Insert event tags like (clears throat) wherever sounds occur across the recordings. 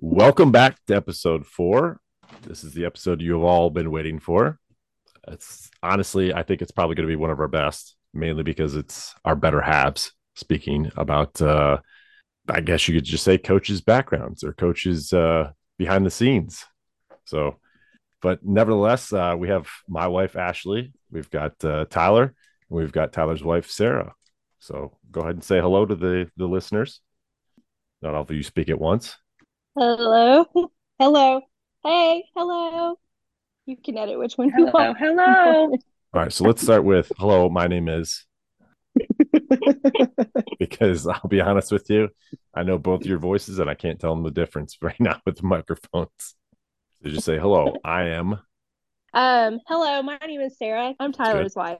Welcome back to episode four. This is the episode you have all been waiting for. It's honestly, I think it's probably going to be one of our best, mainly because it's our better halves speaking about, uh, I guess you could just say coaches' backgrounds or coaches' uh, behind the scenes. So, but nevertheless, uh, we have my wife, Ashley. We've got uh, Tyler, and we've got Tyler's wife, Sarah. So go ahead and say hello to the, the listeners. Not all of you speak at once. Hello. (laughs) Hello. Hey, hello. You can edit which one you Hello, want. hello. (laughs) All right, so let's start with hello. My name is (laughs) because I'll be honest with you, I know both your voices and I can't tell them the difference right now with the microphones. So just say hello. I am. Um, hello, my name is Sarah. I'm Tyler's wife.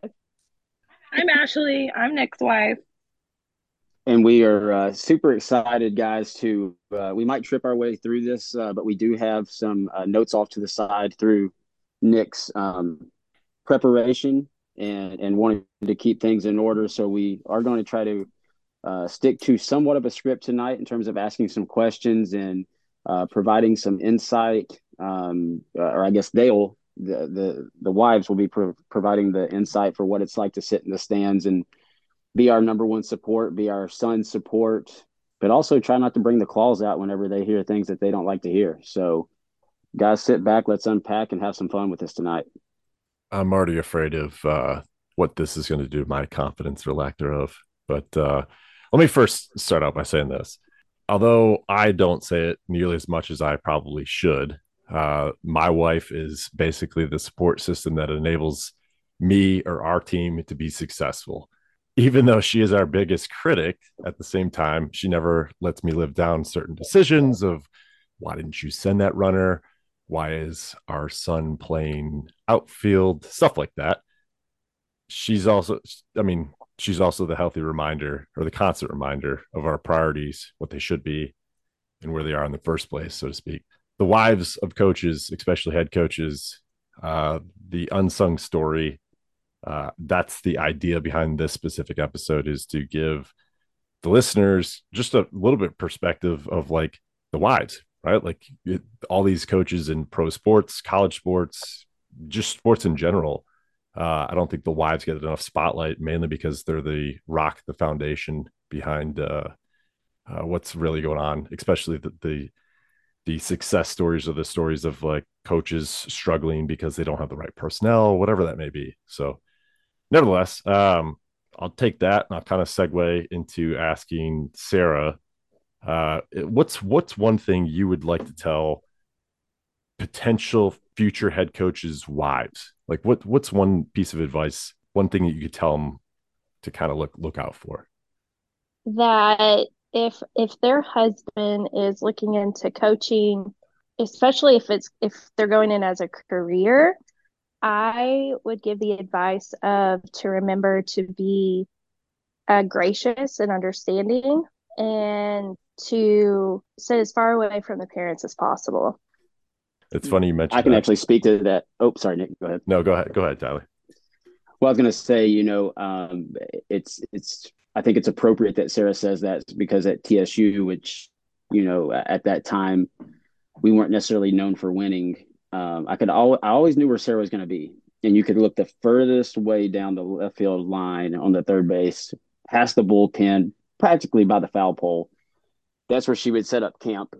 I'm Ashley. I'm Nick's wife. And we are uh, super excited, guys. To uh, we might trip our way through this, uh, but we do have some uh, notes off to the side through Nick's um, preparation and and wanting to keep things in order. So we are going to try to uh, stick to somewhat of a script tonight in terms of asking some questions and uh, providing some insight. Um, or I guess they'll the the the wives will be pro- providing the insight for what it's like to sit in the stands and be our number one support, be our son's support, but also try not to bring the claws out whenever they hear things that they don't like to hear. So, guys, sit back, let's unpack and have some fun with this tonight. I'm already afraid of uh, what this is going to do to my confidence or lack thereof. But uh, let me first start out by saying this. Although I don't say it nearly as much as I probably should, uh, my wife is basically the support system that enables me or our team to be successful. Even though she is our biggest critic, at the same time, she never lets me live down certain decisions of why didn't you send that runner? Why is our son playing outfield? Stuff like that. She's also, I mean, she's also the healthy reminder or the constant reminder of our priorities, what they should be, and where they are in the first place, so to speak. The wives of coaches, especially head coaches, uh, the unsung story. Uh, that's the idea behind this specific episode is to give the listeners just a little bit perspective of like the wives, right? Like it, all these coaches in pro sports, college sports, just sports in general. Uh, I don't think the wives get enough spotlight, mainly because they're the rock, the foundation behind uh, uh, what's really going on, especially the, the the success stories or the stories of like coaches struggling because they don't have the right personnel, whatever that may be. So, nevertheless, um, I'll take that and I'll kind of segue into asking Sarah, uh, what's what's one thing you would like to tell potential future head coaches' wives? Like, what what's one piece of advice, one thing that you could tell them to kind of look look out for? That if if their husband is looking into coaching, especially if it's if they're going in as a career, I would give the advice of to remember to be uh, gracious and understanding and to sit as far away from the parents as possible. It's funny you mentioned. I can that. actually speak to that. Oh, sorry, Nick, go ahead. No, go ahead. Go ahead, Tyler. Well, I was going to say, you know, um, it's it's. I think it's appropriate that Sarah says that because at TSU, which you know, at that time, we weren't necessarily known for winning. Um, I could al- I always knew where Sarah was going to be, and you could look the furthest way down the left field line on the third base, past the bullpen, practically by the foul pole. That's where she would set up camp.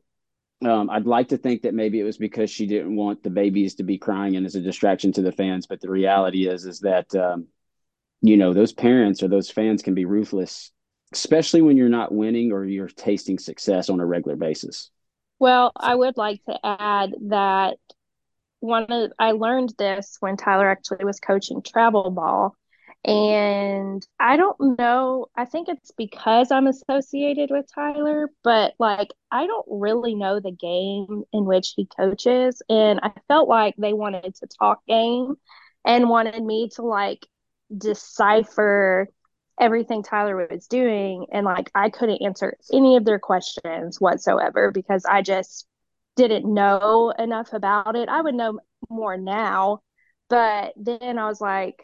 Um, I'd like to think that maybe it was because she didn't want the babies to be crying and as a distraction to the fans. But the reality is, is that um, you know those parents or those fans can be ruthless, especially when you're not winning or you're tasting success on a regular basis. Well, I would like to add that one of I learned this when Tyler actually was coaching travel ball. And I don't know, I think it's because I'm associated with Tyler, but like I don't really know the game in which he coaches. And I felt like they wanted to talk game and wanted me to like decipher everything Tyler was doing. And like I couldn't answer any of their questions whatsoever because I just didn't know enough about it. I would know more now, but then I was like,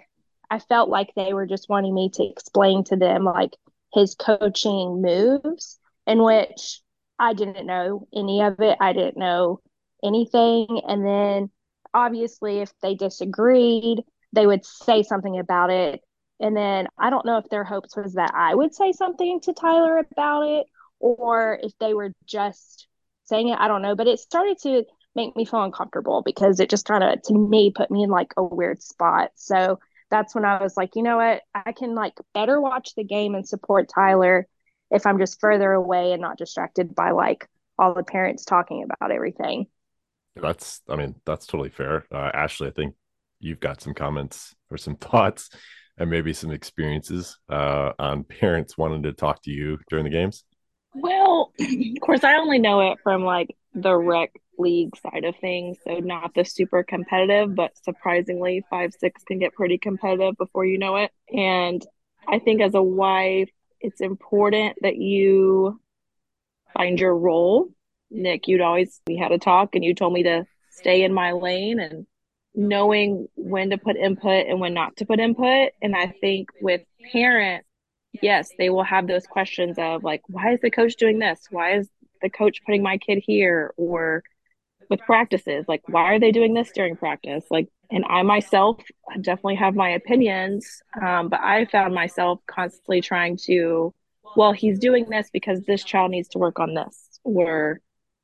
I felt like they were just wanting me to explain to them like his coaching moves, in which I didn't know any of it. I didn't know anything. And then obviously, if they disagreed, they would say something about it. And then I don't know if their hopes was that I would say something to Tyler about it or if they were just saying it. I don't know. But it started to make me feel uncomfortable because it just kind of, to me, put me in like a weird spot. So that's when I was like, you know what? I can like better watch the game and support Tyler if I'm just further away and not distracted by like all the parents talking about everything. That's, I mean, that's totally fair. Uh, Ashley, I think you've got some comments or some (laughs) thoughts and maybe some experiences uh, on (laughs) parents wanting to talk to you during the games. Well, (clears throat) of course, I only know it from like the rec league side of things, so not the super competitive, but surprisingly, five six can get pretty competitive before you know it. And I think as a wife, it's important that you find your role. Nick, you'd always we had a talk, and you told me to stay in my lane and knowing when to put input and when not to put input. And I think with parents, yes, they will have those questions of like, why is the coach doing this? Why is the coach putting my kid here? Or with practices, like, why are they doing this during practice? Like, and I myself definitely have my opinions, um, but I found myself constantly trying to, well, he's doing this because this child needs to work on this, or,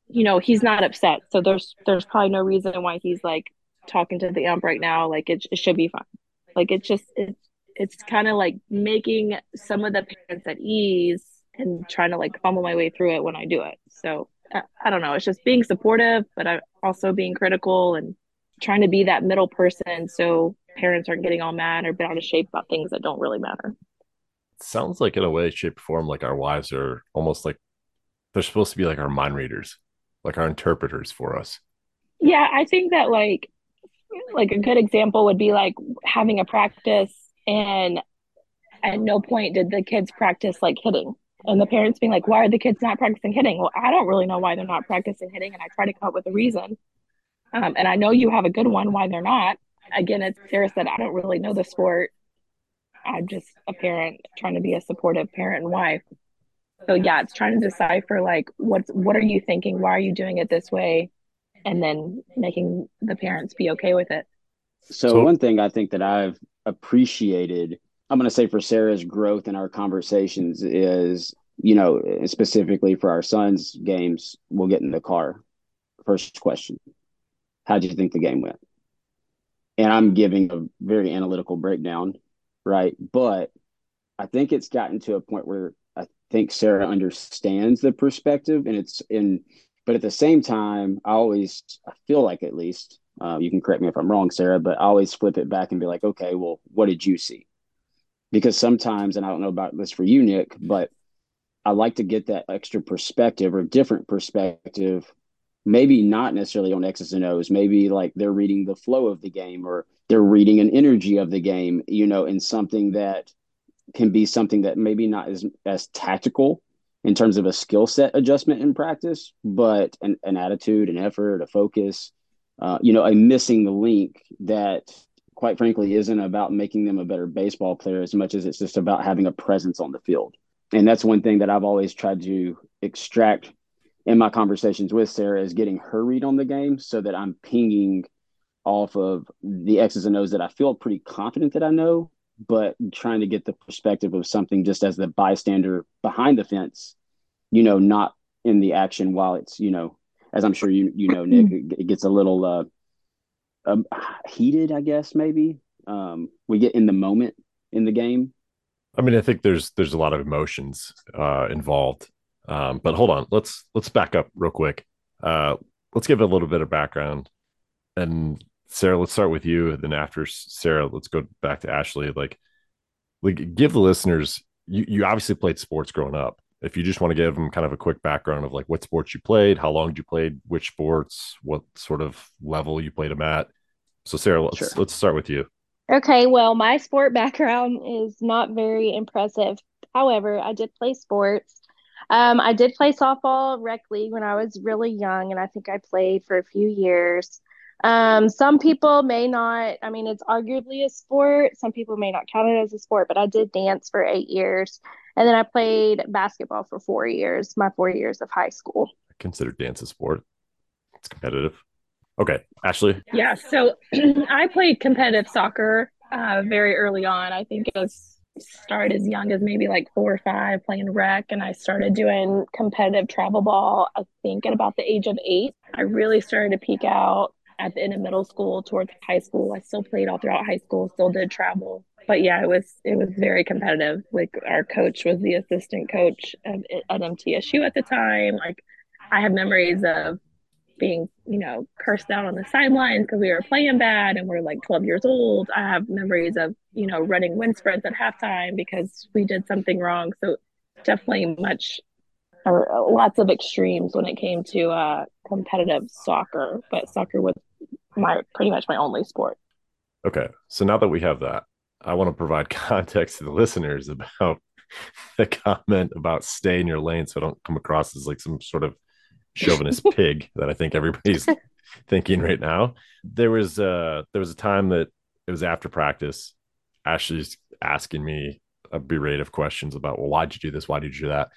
you know, he's not upset, so there's there's probably no reason why he's like talking to the ump right now. Like, it, it should be fine. Like, it's just it's it's kind of like making some of the parents at ease and trying to like fumble my way through it when I do it. So I, I don't know. It's just being supportive, but I'm also being critical and trying to be that middle person so parents aren't getting all mad or bent out of shape about things that don't really matter. Sounds like in a way, shape, form, like our wives are almost like they're supposed to be like our mind readers, like our interpreters for us. Yeah, I think that like like a good example would be like having a practice and at no point did the kids practice like hitting. And the parents being like, why are the kids not practicing hitting? Well, I don't really know why they're not practicing hitting. And I try to come up with a reason. Um, and I know you have a good one why they're not. Again, as Sarah said, I don't really know the sport. I'm just a parent trying to be a supportive parent and wife. So yeah, it's trying to decipher like what's what are you thinking? Why are you doing it this way? And then making the parents be okay with it. So, so one thing I think that I've appreciated i'm going to say for sarah's growth in our conversations is you know specifically for our son's games we'll get in the car. First question how do you think the game went? And i'm giving a very analytical breakdown right? But i think it's gotten to a point where i think sarah understands the perspective and it's in but at the same time i always i feel like at least uh, you can correct me if I'm wrong, Sarah, but I always flip it back and be like, okay, well, what did you see? Because sometimes, and I don't know about this for you, Nick, but I like to get that extra perspective or different perspective, maybe not necessarily on X's and O's, maybe like they're reading the flow of the game or they're reading an energy of the game, you know, in something that can be something that maybe not as as tactical in terms of a skill set adjustment in practice, but an, an attitude, an effort, a focus, uh, you know, a missing the link that, quite frankly, isn't about making them a better baseball player as much as it's just about having a presence on the field. And that's one thing that I've always tried to extract in my conversations with Sarah is getting her read on the game so that I'm pinging off of the X's and O's that I feel pretty confident that I know, but trying to get the perspective of something just as the bystander behind the fence, you know, not in the action while it's, you know, as I'm sure you you know, Nick, mm-hmm. it gets a little uh, um, heated, I guess maybe. Um, we get in the moment in the game. I mean, I think there's there's a lot of emotions uh, involved. Um, but hold on, let's let's back up real quick. Uh, let's give a little bit of background. And Sarah, let's start with you. Then after Sarah, let's go back to Ashley. Like, like give the listeners. You you obviously played sports growing up if you just want to give them kind of a quick background of like what sports you played, how long you played, which sports, what sort of level you played them at. So Sarah, let's sure. let's start with you. Okay, well, my sport background is not very impressive. However, I did play sports. Um, I did play softball rec league when I was really young, and I think I played for a few years. Um, some people may not, I mean, it's arguably a sport. Some people may not count it as a sport, but I did dance for eight years. And then I played basketball for four years, my four years of high school. I consider dance a sport. It's competitive. Okay, Ashley. Yeah, so (clears throat) I played competitive soccer uh, very early on. I think it was started as young as maybe like four or five playing rec, and I started doing competitive travel ball. I think at about the age of eight, I really started to peak out at the end of middle school towards high school. I still played all throughout high school, still did travel. But yeah, it was it was very competitive. Like our coach was the assistant coach at, at MTSU at the time. Like I have memories of being, you know, cursed out on the sidelines because we were playing bad and we're like 12 years old. I have memories of, you know, running wind sprints at halftime because we did something wrong. So definitely much or lots of extremes when it came to uh, competitive soccer, but soccer was my pretty much my only sport. Okay. So now that we have that, I want to provide (laughs) context to the listeners about (laughs) the comment about stay in your lane so I don't come across as like some sort of chauvinist (laughs) pig that I think everybody's thinking right now. There was uh there was a time that it was after practice. Ashley's asking me a berate of questions about, well, why'd you do this? Why did you do that?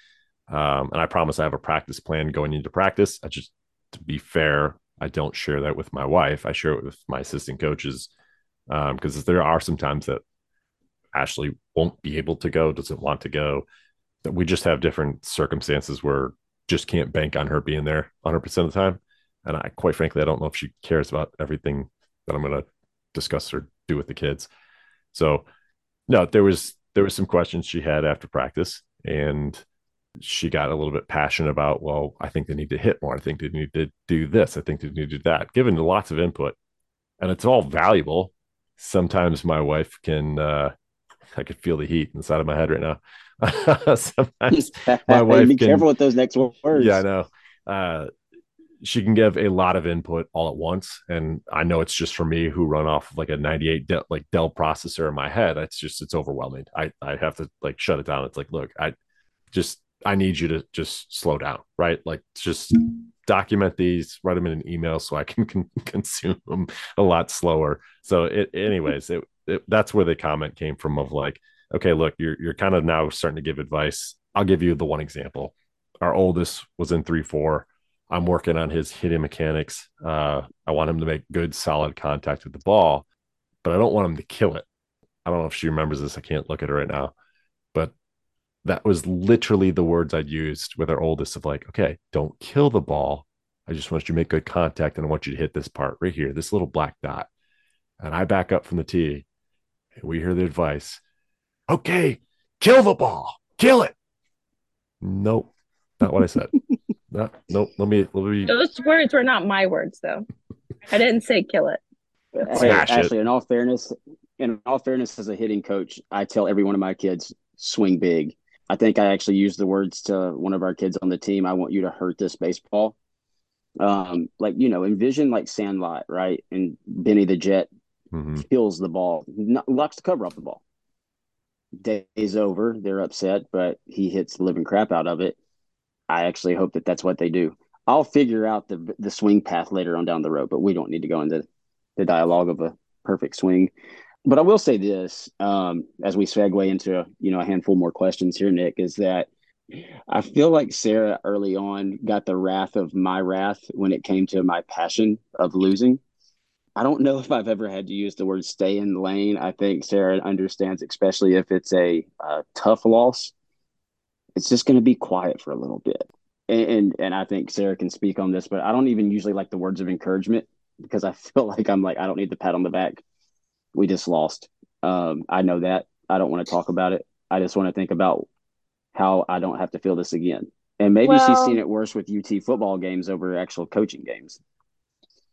Um, and I promise I have a practice plan going into practice. I just to be fair, I don't share that with my wife. I share it with my assistant coaches because um, there are some times that Ashley won't be able to go, doesn't want to go. That we just have different circumstances where just can't bank on her being there 100% of the time. And I, quite frankly, I don't know if she cares about everything that I'm going to discuss or do with the kids. So, no, there was there was some questions she had after practice, and she got a little bit passionate about. Well, I think they need to hit more. I think they need to do this. I think they need to do that. Given lots of input, and it's all valuable. Sometimes my wife can. uh I could feel the heat inside of my head right now. (laughs) Sometimes (laughs) my wife be can, careful with those next words. Yeah, I know. Uh, she can give a lot of input all at once, and I know it's just for me who run off of like a 98 Dell, like Dell processor in my head. It's just it's overwhelming. I I have to like shut it down. It's like, look, I just I need you to just slow down, right? Like just document these, write them in an email so I can (laughs) con- consume them a lot slower. So it, anyways, it, it, that's where the comment came from of like, okay, look, you're you're kind of now starting to give advice. I'll give you the one example. Our oldest was in three four. I'm working on his hitting mechanics. Uh, I want him to make good, solid contact with the ball, but I don't want him to kill it. I don't know if she remembers this. I can't look at her right now, that was literally the words I'd used with our oldest of like, okay, don't kill the ball. I just want you to make good contact and I want you to hit this part right here, this little black dot. And I back up from the tee. And we hear the advice okay, kill the ball, kill it. Nope, not what I said. (laughs) no, nope. Let me, let me. Those words were not my words, though. I didn't say kill it. Hey, Ashley, in all fairness, in all fairness, as a hitting coach, I tell every one of my kids swing big. I think I actually used the words to one of our kids on the team. I want you to hurt this baseball. Um, like you know, envision like Sandlot, right? And Benny the Jet mm-hmm. kills the ball, locks the cover off the ball Day is over. They're upset, but he hits the living crap out of it. I actually hope that that's what they do. I'll figure out the the swing path later on down the road, but we don't need to go into the dialogue of a perfect swing. But I will say this, um, as we segue into you know a handful more questions here, Nick, is that I feel like Sarah early on got the wrath of my wrath when it came to my passion of losing. I don't know if I've ever had to use the word stay in the lane. I think Sarah understands, especially if it's a, a tough loss. It's just going to be quiet for a little bit. And, and, and I think Sarah can speak on this, but I don't even usually like the words of encouragement because I (laughs) feel like I'm like I don't need the pat on the back. We just lost. Um, I know that. I don't want to talk about it. I just want to think about how I don't have to feel this again. And maybe well, she's seen it worse with UT football games over actual coaching games.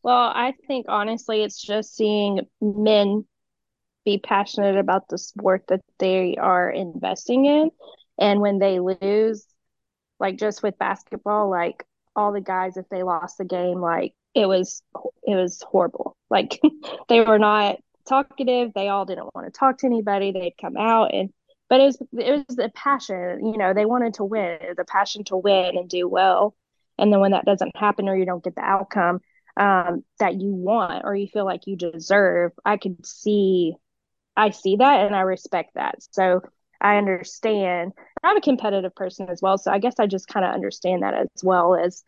Well, I think honestly, it's just seeing men be passionate about the sport that they are investing in. And when they lose, like just with basketball, like all the guys, if they lost the game, like it was, it was horrible. Like (laughs) they were not talkative. They all didn't want to talk to anybody. They'd come out and, but it was, it was the passion, you know, they wanted to win, the passion to win and do well. And then when that doesn't happen or you don't get the outcome, um, that you want or you feel like you deserve, I could see, I see that and I respect that. So I understand. I'm a competitive person as well, so I guess I just kind of understand that as well as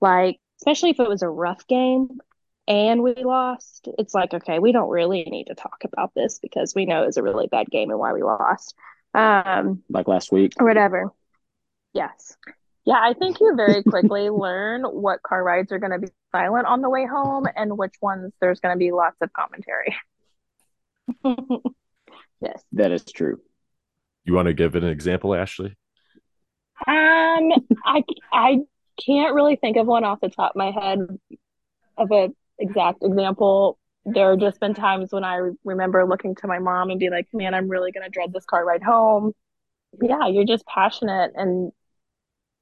like, especially if it was a rough game and we lost, it's like, okay, we don't really need to talk about this because we know it's a really bad game and why we lost. Um, like last week or whatever. Yes. Yeah, I think you very quickly (laughs) learn what car rides are going to be silent on the way home and which ones there's going to be lots of commentary. (laughs) yes. That is true. You want to give an example, Ashley? Um, I I can't really think of one off the top of my head of a exact example. There have just been times when I remember looking to my mom and be like, "Man, I'm really gonna dread this car ride home." Yeah, you're just passionate, and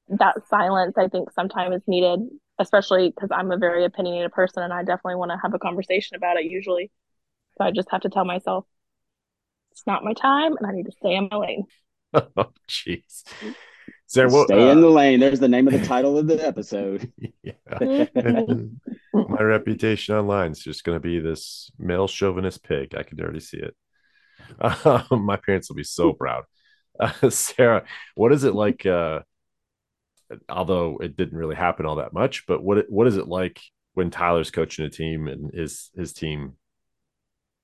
that silence I think sometimes is needed, especially because I'm a very opinionated person and I definitely want to have a conversation about it usually. So I just have to tell myself it's not my time and I need to stay in my lane. (laughs) oh, jeez. Sarah, what, Stay uh, in the lane. There's the name of the (laughs) title of the episode. (laughs) my reputation online is just going to be this male chauvinist pig. I can already see it. Uh, (laughs) my parents will be so proud. Uh, Sarah, what is it like? Uh, although it didn't really happen all that much, but what what is it like when Tyler's coaching a team and his his team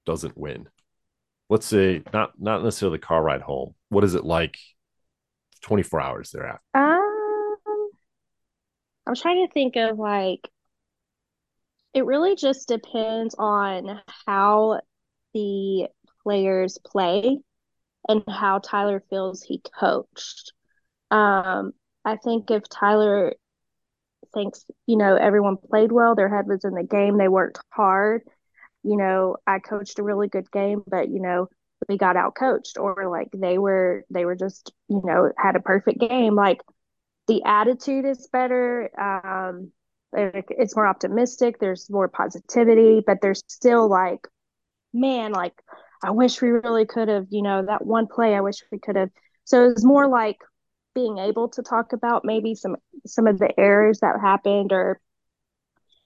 doesn't win? Let's say not not necessarily the car ride home. What is it like 24 hours thereafter? Um, I'm trying to think of like it really just depends on how the players play and how Tyler feels he coached. Um, I think if Tyler thinks, you know, everyone played well, their head was in the game, they worked hard, you know, I coached a really good game, but you know, we got out coached or like they were they were just, you know, had a perfect game. Like the attitude is better. Um it's more optimistic, there's more positivity, but there's still like, man, like I wish we really could have, you know, that one play I wish we could have. So it's more like being able to talk about maybe some some of the errors that happened or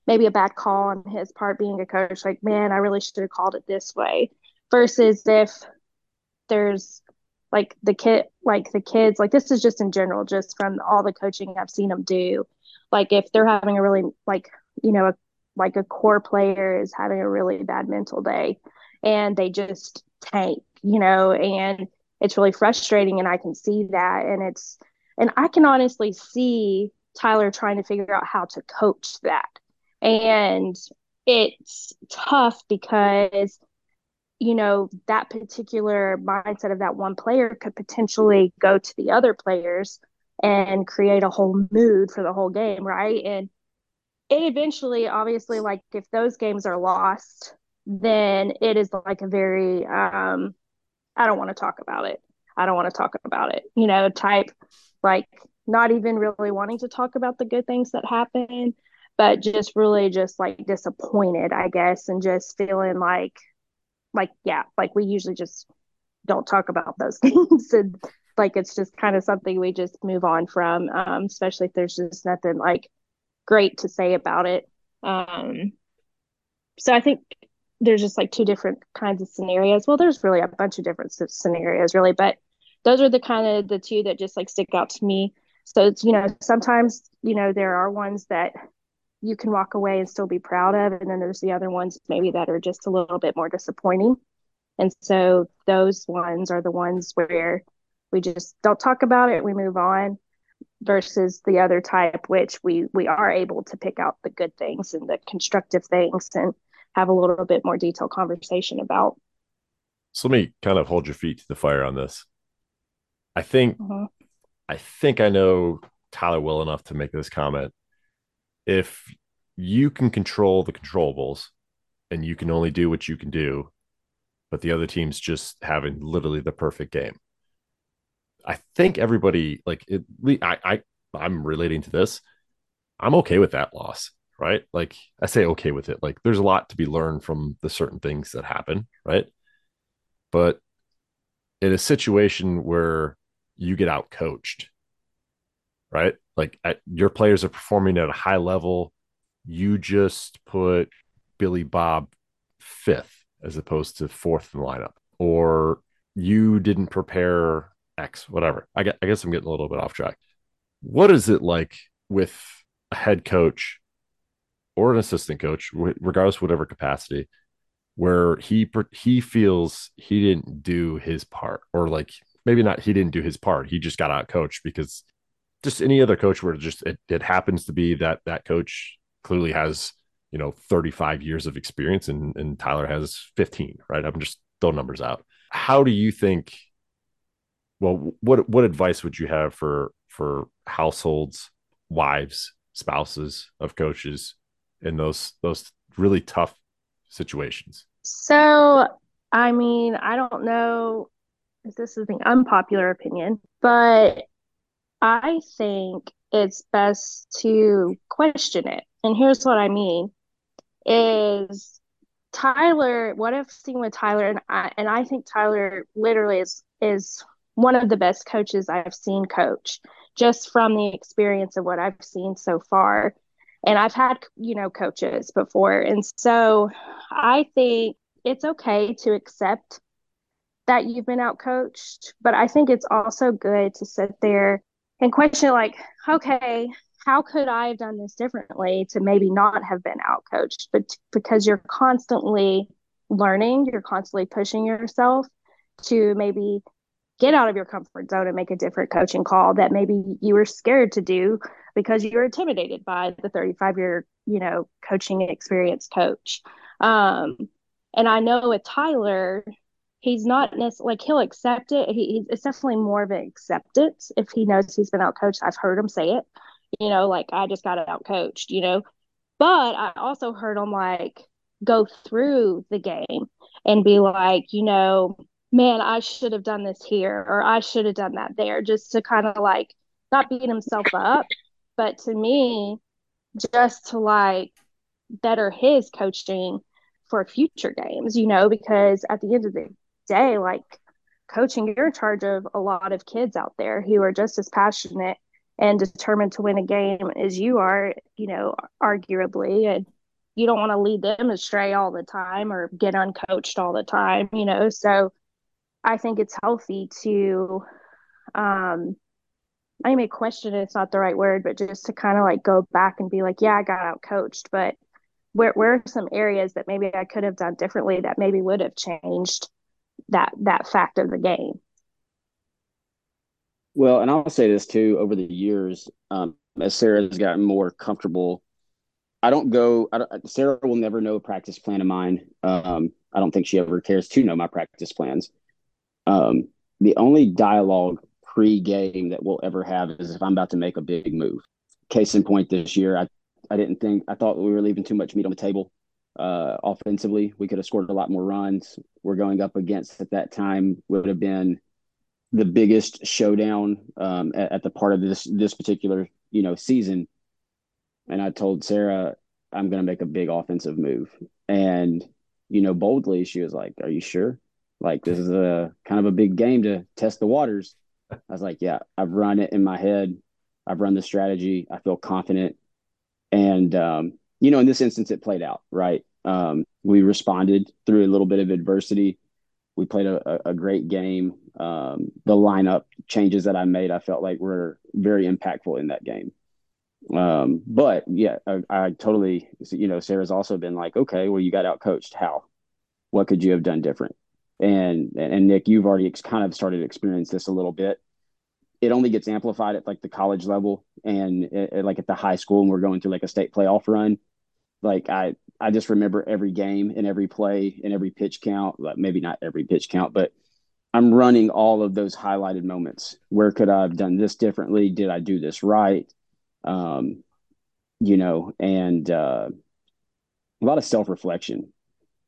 maybe a bad call on his part being a coach like man i really should have called it this way versus if there's like the kid like the kids like this is just in general just from all the coaching i've seen them do like if they're having a really like you know a, like a core player is having a really bad mental day and they just tank you know and it's really frustrating and I can see that and it's and I can honestly see Tyler trying to figure out how to coach that. And it's tough because you know that particular mindset of that one player could potentially go to the other players and create a whole mood for the whole game, right? And it eventually obviously like if those games are lost, then it is like a very um I don't want to talk about it. I don't want to talk about it. You know, type like not even really wanting to talk about the good things that happen, but just really just like disappointed, I guess, and just feeling like like yeah, like we usually just don't talk about those (laughs) things and like it's just kind of something we just move on from um, especially if there's just nothing like great to say about it um, so i think there's just like two different kinds of scenarios. Well, there's really a bunch of different scenarios, really, but those are the kind of the two that just like stick out to me. So it's, you know, sometimes, you know, there are ones that you can walk away and still be proud of. And then there's the other ones maybe that are just a little bit more disappointing. And so those ones are the ones where we just don't talk about it, we move on versus the other type, which we we are able to pick out the good things and the constructive things and have a little bit more detailed conversation about. So let me kind of hold your feet to the fire on this. I think uh-huh. I think I know Tyler well enough to make this comment. If you can control the controllables and you can only do what you can do, but the other team's just having literally the perfect game. I think everybody like it I, I I'm relating to this. I'm okay with that loss right? Like I say okay with it. Like there's a lot to be learned from the certain things that happen, right? But in a situation where you get out coached, right? Like your players are performing at a high level, you just put Billy Bob fifth as opposed to fourth in the lineup, or you didn't prepare X, whatever. I, get, I guess I'm getting a little bit off track. What is it like with a head coach or an assistant coach, regardless whatever capacity, where he he feels he didn't do his part, or like maybe not he didn't do his part, he just got out coached because just any other coach where it just it, it happens to be that that coach clearly has you know 35 years of experience and and Tyler has 15 right? I'm just throwing numbers out. How do you think well what what advice would you have for for households wives spouses of coaches in those those really tough situations? So I mean I don't know if this is an unpopular opinion but I think it's best to question it. And here's what I mean is Tyler, what I've seen with Tyler and I and I think Tyler literally is is one of the best coaches I've seen coach just from the experience of what I've seen so far. And I've had, you know, coaches before. And so I think it's okay to accept that you've been out coached, but I think it's also good to sit there and question like, okay, how could I have done this differently to maybe not have been out coached? But because you're constantly learning, you're constantly pushing yourself to maybe get out of your comfort zone and make a different coaching call that maybe you were scared to do because you were intimidated by the 35 year, you know, coaching experience coach. Um, and I know with Tyler, he's not necessarily like he'll accept it. He, it's definitely more of an acceptance if he knows he's been out coached. I've heard him say it, you know, like I just got out coached, you know. But I also heard him like go through the game and be like, you know, man, I should have done this here or I should have done that there, just to kind of like not beat himself up, but to me, just to like better his coaching for future games, you know, because at the end of the day, like coaching, you're in charge of a lot of kids out there who are just as passionate and determined to win a game as you are, you know, arguably. And you don't want to lead them astray all the time or get uncoached all the time, you know. So I think it's healthy to um I may question it, it's not the right word, but just to kind of like go back and be like, yeah, I got out coached, but where where are some areas that maybe I could have done differently that maybe would have changed that that fact of the game. Well, and I'll say this too. Over the years, um, as Sarah has gotten more comfortable, I don't go. I don't, Sarah will never know a practice plan of mine. Um, I don't think she ever cares to know my practice plans. Um, the only dialogue pre-game that we'll ever have is if I'm about to make a big move. Case in point, this year, I I didn't think I thought we were leaving too much meat on the table uh, offensively. We could have scored a lot more runs. We're going up against at that time would have been the biggest showdown um, at, at, the part of this this particular you know season. And I told Sarah I'm going to make a big offensive move, and you know boldly she was like, "Are you sure? Like this is a kind of a big game to test the waters." I was like, "Yeah, I've run it in my head. I've run the strategy. I feel confident." And um, you know, in this instance, it played out right. Um, we responded through a little bit of adversity. We played a, a great game. Um, the lineup changes that I made, I felt like were very impactful in that game. Um, but yeah, I, I, totally, you know, Sarah's also been like, okay, well, you got out coached. How? What could you have done different? And and Nick, you've already kind of started to experience this a little bit it only gets amplified at like the college level and it, it, like at the high school and we're going through like a state playoff run. Like i i just remember every game and every play and every pitch count. Like maybe not every pitch count but i'm running all of those highlighted moments. Where could i have done this differently? Did i do this right? Um you know and uh a lot of self-reflection.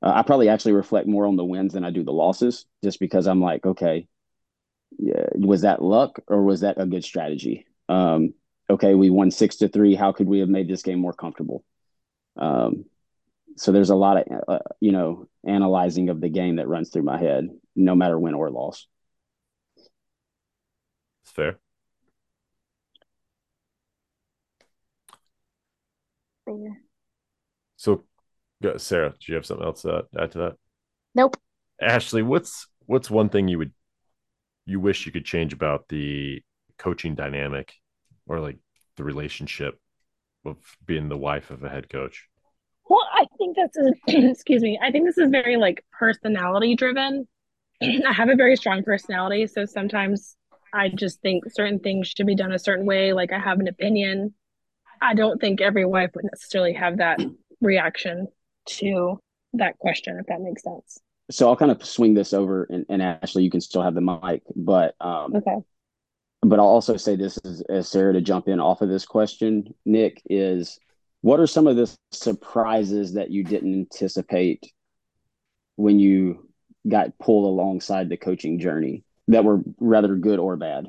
Uh, i probably actually reflect more on the wins than i do the losses just because i'm like okay was that luck or was that a good strategy? Um, okay, we won six to three. How could we have made this game more comfortable? Um, so there's a lot of uh, you know analyzing of the game that runs through my head, no matter win or loss. It's fair. Fair. So, Sarah, do you have something else to add to that? Nope. Ashley, what's what's one thing you would you wish you could change about the coaching dynamic or like the relationship of being the wife of a head coach? Well, I think that's a, (clears throat) excuse me. I think this is very like personality driven. (clears throat) I have a very strong personality, so sometimes I just think certain things should be done a certain way. Like I have an opinion. I don't think every wife would necessarily have that reaction to that question, if that makes sense. So I'll kind of swing this over, and, and Ashley, you can still have the mic, but um, okay. But I'll also say this as, as Sarah to jump in off of this question, Nick, is what are some of the surprises that you didn't anticipate when you got pulled alongside the coaching journey that were rather good or bad?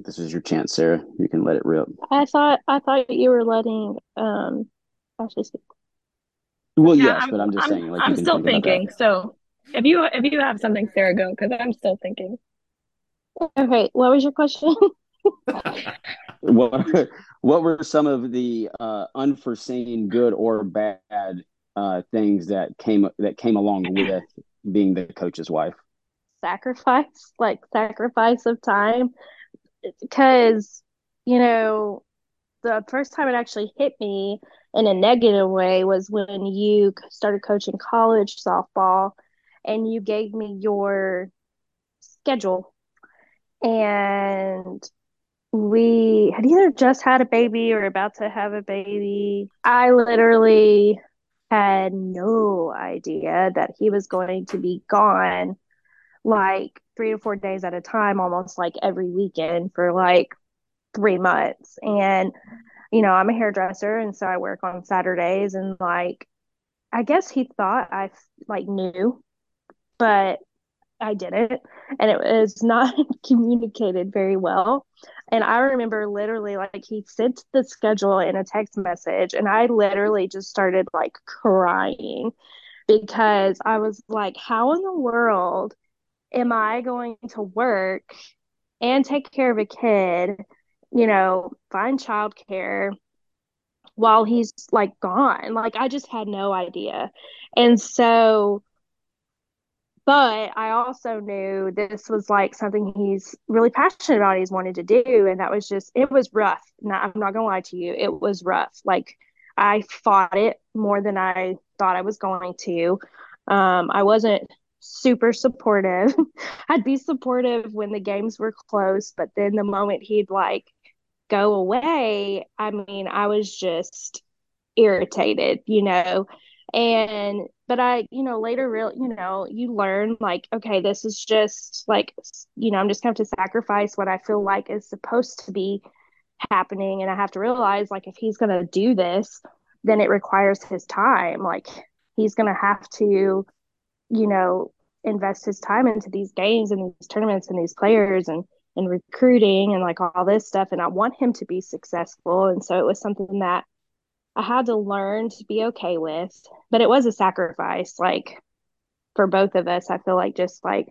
This is your chance, Sarah. You can let it rip. I thought I thought you were letting um Ashley speak. Well, yeah, yes, I'm, but I'm just I'm, saying. Like, I'm still think thinking. So if you if you have something, Sarah, go because I'm still thinking. Okay, what was your question? (laughs) what what were some of the uh, unforeseen good or bad uh, things that came that came along with being the coach's wife? Sacrifice, like sacrifice of time, because you know the first time it actually hit me in a negative way was when you started coaching college softball and you gave me your schedule and we had either just had a baby or about to have a baby. I literally had no idea that he was going to be gone like three to four days at a time, almost like every weekend for like three months. And, you know, I'm a hairdresser and so I work on Saturdays and like I guess he thought I like knew, but I didn't, and it was not (laughs) communicated very well. And I remember literally like he sent the schedule in a text message, and I literally just started like crying because I was like, how in the world am I going to work and take care of a kid, you know, find childcare while he's like gone? Like, I just had no idea. And so, but I also knew this was like something he's really passionate about. He's wanted to do, and that was just it was rough. Not, I'm not gonna lie to you, it was rough. Like I fought it more than I thought I was going to. Um, I wasn't super supportive. (laughs) I'd be supportive when the games were close, but then the moment he'd like go away, I mean, I was just irritated, you know. And but I, you know, later real, you know, you learn like, okay, this is just like, you know, I'm just going to sacrifice what I feel like is supposed to be happening. And I have to realize like, if he's going to do this, then it requires his time. Like, he's going to have to, you know, invest his time into these games and these tournaments and these players and, and recruiting and like all this stuff. And I want him to be successful. And so it was something that I had to learn to be okay with, but it was a sacrifice, like for both of us. I feel like just like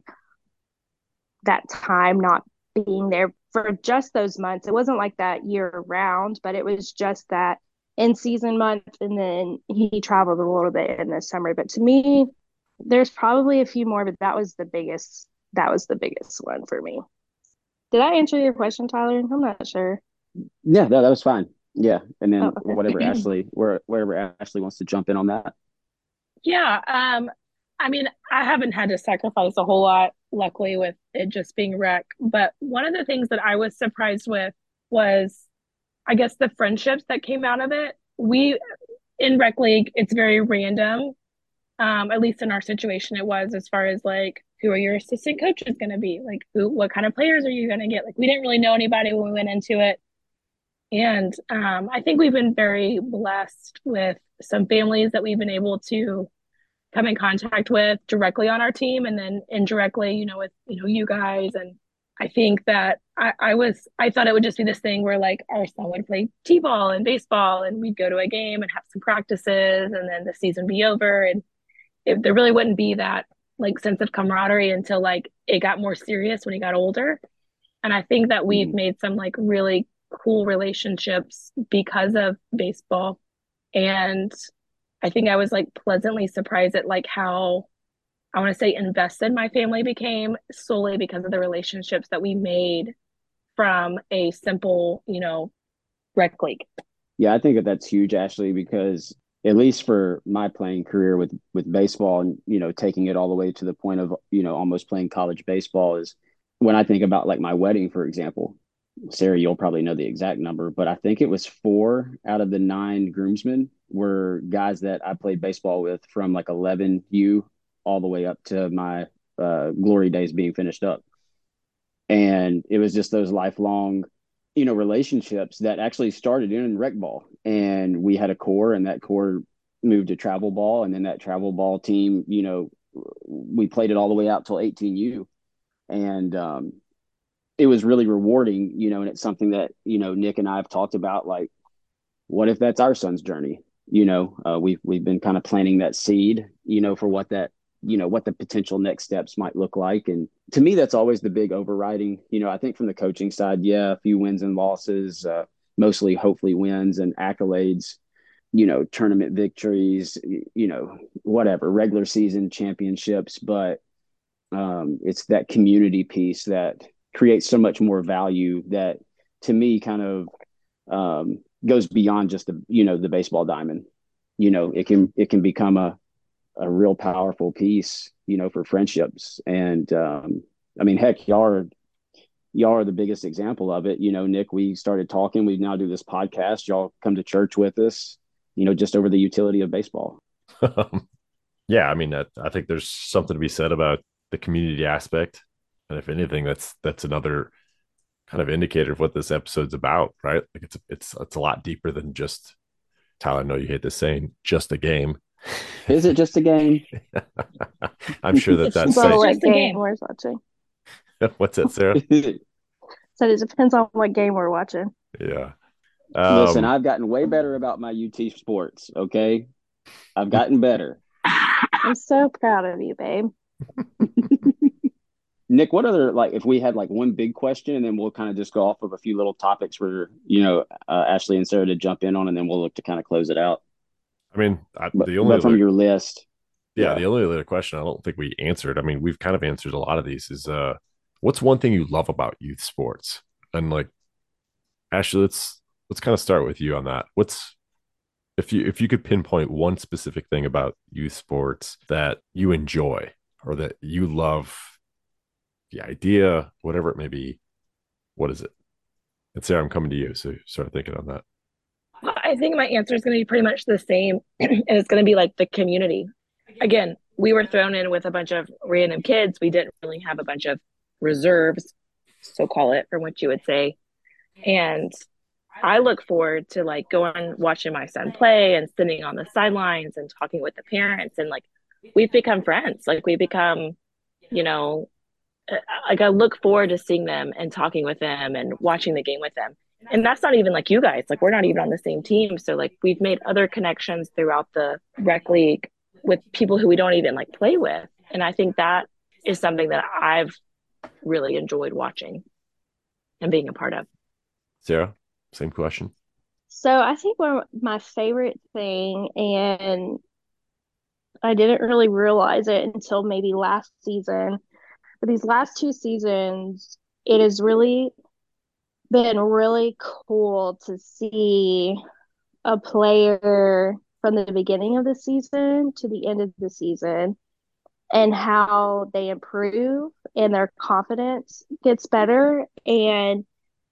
that time not being there for just those months. It wasn't like that year round, but it was just that in season month. And then he traveled a little bit in the summer. But to me, there's probably a few more, but that was the biggest, that was the biggest one for me. Did I answer your question, Tyler? I'm not sure. Yeah, no, that was fine. Yeah, and then oh, okay. whatever (clears throat) Ashley, where wherever Ashley wants to jump in on that. Yeah, um, I mean, I haven't had to sacrifice a whole lot, luckily, with it just being rec. But one of the things that I was surprised with was, I guess, the friendships that came out of it. We in rec league, it's very random. Um, at least in our situation, it was as far as like who are your assistant coaches going to be, like who, what kind of players are you going to get? Like we didn't really know anybody when we went into it and um, I think we've been very blessed with some families that we've been able to come in contact with directly on our team and then indirectly, you know, with, you know, you guys. And I think that I, I was, I thought it would just be this thing where like our son would play T ball and baseball and we'd go to a game and have some practices and then the season be over. And it, there really wouldn't be that like sense of camaraderie until like it got more serious when he got older. And I think that we've mm. made some like really cool relationships because of baseball. And I think I was like pleasantly surprised at like how I want to say invested my family became solely because of the relationships that we made from a simple, you know, rec league. Yeah, I think that that's huge, Ashley, because at least for my playing career with with baseball and you know taking it all the way to the point of you know almost playing college baseball is when I think about like my wedding, for example. Sarah, you'll probably know the exact number, but I think it was four out of the nine groomsmen were guys that I played baseball with from like 11U all the way up to my uh, glory days being finished up. And it was just those lifelong, you know, relationships that actually started in rec ball. And we had a core, and that core moved to travel ball. And then that travel ball team, you know, we played it all the way out till 18U. And um, it was really rewarding, you know, and it's something that, you know, Nick and I have talked about like, what if that's our son's journey? You know, uh, we've we've been kind of planting that seed, you know, for what that you know what the potential next steps might look like and to me that's always the big overriding you know i think from the coaching side yeah a few wins and losses uh, mostly hopefully wins and accolades you know tournament victories you know whatever regular season championships but um, it's that community piece that creates so much more value that to me kind of um, goes beyond just the you know the baseball diamond you know it can it can become a a real powerful piece, you know, for friendships. And um, I mean, heck, y'all are y'all are the biggest example of it. You know, Nick, we started talking. We now do this podcast. Y'all come to church with us. You know, just over the utility of baseball. (laughs) yeah, I mean, I, I think there's something to be said about the community aspect, and if anything, that's that's another kind of indicator of what this episode's about, right? Like it's it's it's a lot deeper than just Tyler. I know you hate this saying, just a game. (laughs) Is it just a game? (laughs) I'm sure that that's well, what game we're watching. (laughs) What's that, Sarah? so it depends on what game we're watching. Yeah. Um, Listen, I've gotten way better about my UT sports. Okay, I've gotten better. I'm so proud of you, babe. Nick, what other like if we had like one big question and then we'll kind of just go off of a few little topics for you know uh, Ashley and Sarah to jump in on, and then we'll look to kind of close it out. I mean, I, the only from your list. Yeah, yeah, the only other question I don't think we answered. I mean, we've kind of answered a lot of these. Is uh, what's one thing you love about youth sports? And like, Ashley, let's let's kind of start with you on that. What's if you if you could pinpoint one specific thing about youth sports that you enjoy or that you love, the idea, whatever it may be, what is it? And Sarah, I'm coming to you. So start thinking on that. I think my answer is going to be pretty much the same. (clears throat) and it's going to be like the community. Again, we were thrown in with a bunch of random kids. We didn't really have a bunch of reserves, so call it, from what you would say. And I look forward to like going watching my son play and sitting on the sidelines and talking with the parents and like we've become friends. Like we become, you know, Uh, like I look forward to seeing them and talking with them and watching the game with them. And that's not even like you guys. Like we're not even on the same team. So like we've made other connections throughout the rec league with people who we don't even like play with. And i think that is something that i've really enjoyed watching and being a part of. Sarah same question. So i think one of my favorite thing and i didn't really realize it until maybe last season but these last two seasons it has really been really cool to see a player from the beginning of the season to the end of the season and how they improve and their confidence gets better. And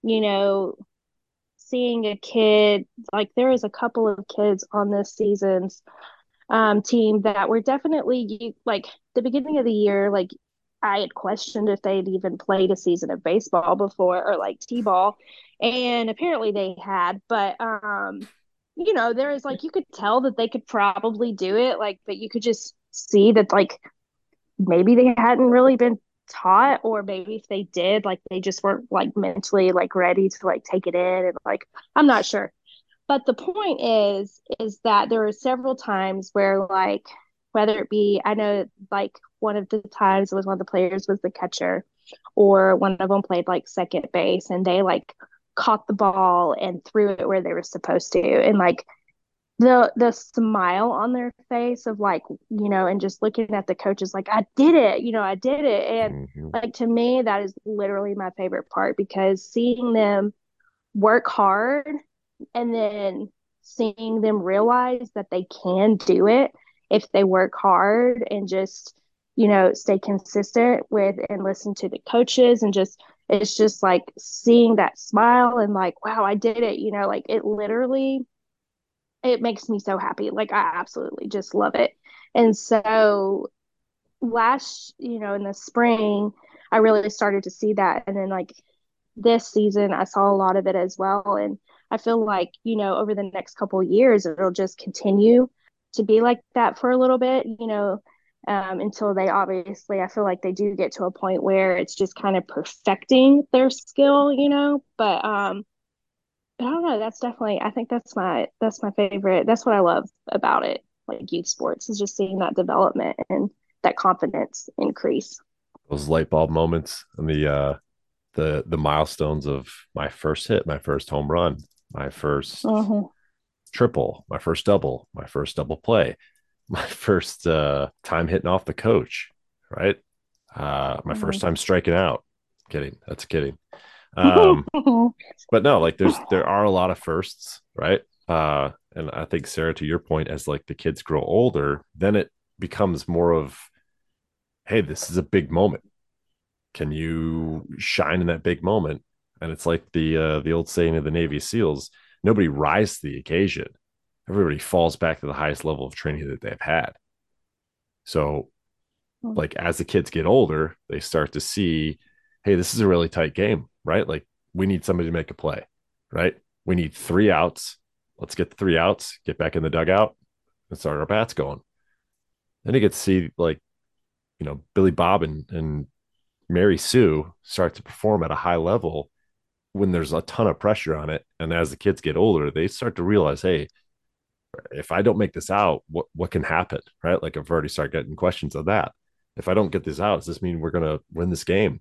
you know seeing a kid like there is a couple of kids on this season's um, team that were definitely like the beginning of the year like I had questioned if they'd even played a season of baseball before or like t-ball and apparently they had but um you know there is like you could tell that they could probably do it like but you could just see that like maybe they hadn't really been taught or maybe if they did like they just weren't like mentally like ready to like take it in and like I'm not sure. But the point is is that there are several times where like whether it be I know like one of the times it was one of the players was the catcher or one of them played like second base and they like caught the ball and threw it where they were supposed to and like the the smile on their face of like you know and just looking at the coaches like i did it you know i did it and mm-hmm. like to me that is literally my favorite part because seeing them work hard and then seeing them realize that they can do it if they work hard and just you know stay consistent with and listen to the coaches and just it's just like seeing that smile and like wow i did it you know like it literally it makes me so happy. Like I absolutely just love it. And so last, you know, in the spring, I really started to see that. And then like this season, I saw a lot of it as well. And I feel like, you know, over the next couple years, it'll just continue to be like that for a little bit, you know, um, until they obviously, I feel like they do get to a point where it's just kind of perfecting their skill, you know. But um, I don't know. That's definitely. I think that's my that's my favorite. That's what I love about it. Like youth sports is just seeing that development and that confidence increase. Those light bulb moments and the uh the the milestones of my first hit, my first home run, my 1st mm-hmm. triple, my first double, my first double play, my (laughs) first uh time hitting off the coach, right? Uh my mm-hmm. first time striking out. Kidding. That's kidding. Um, (laughs) but no, like there's there are a lot of firsts, right? Uh, and I think Sarah, to your point, as like the kids grow older, then it becomes more of, hey, this is a big moment. Can you shine in that big moment? And it's like the uh, the old saying of the Navy SEALs: nobody rises to the occasion. Everybody falls back to the highest level of training that they've had. So, hmm. like as the kids get older, they start to see, hey, this is a really tight game right? Like we need somebody to make a play, right? We need three outs. Let's get the three outs, get back in the dugout, and start our bats going. Then you get to see like, you know, Billy Bob and, and Mary Sue start to perform at a high level when there's a ton of pressure on it. And as the kids get older, they start to realize, hey, if I don't make this out, what what can happen? Right. Like I've already started getting questions of that. If I don't get this out, does this mean we're gonna win this game?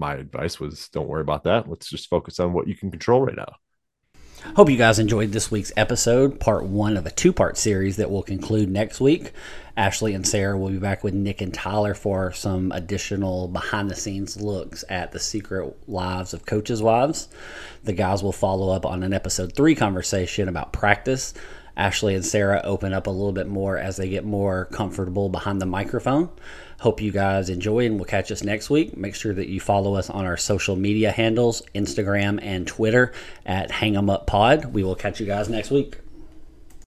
my advice was don't worry about that. Let's just focus on what you can control right now. Hope you guys enjoyed this week's episode, part one of a two part series that will conclude next week. Ashley and Sarah will be back with Nick and Tyler for some additional behind the scenes looks at the secret lives of coaches' wives. The guys will follow up on an episode three conversation about practice. Ashley and Sarah open up a little bit more as they get more comfortable behind the microphone. Hope you guys enjoy and we'll catch us next week. Make sure that you follow us on our social media handles, Instagram and Twitter at Hang 'em Up Pod. We will catch you guys next week.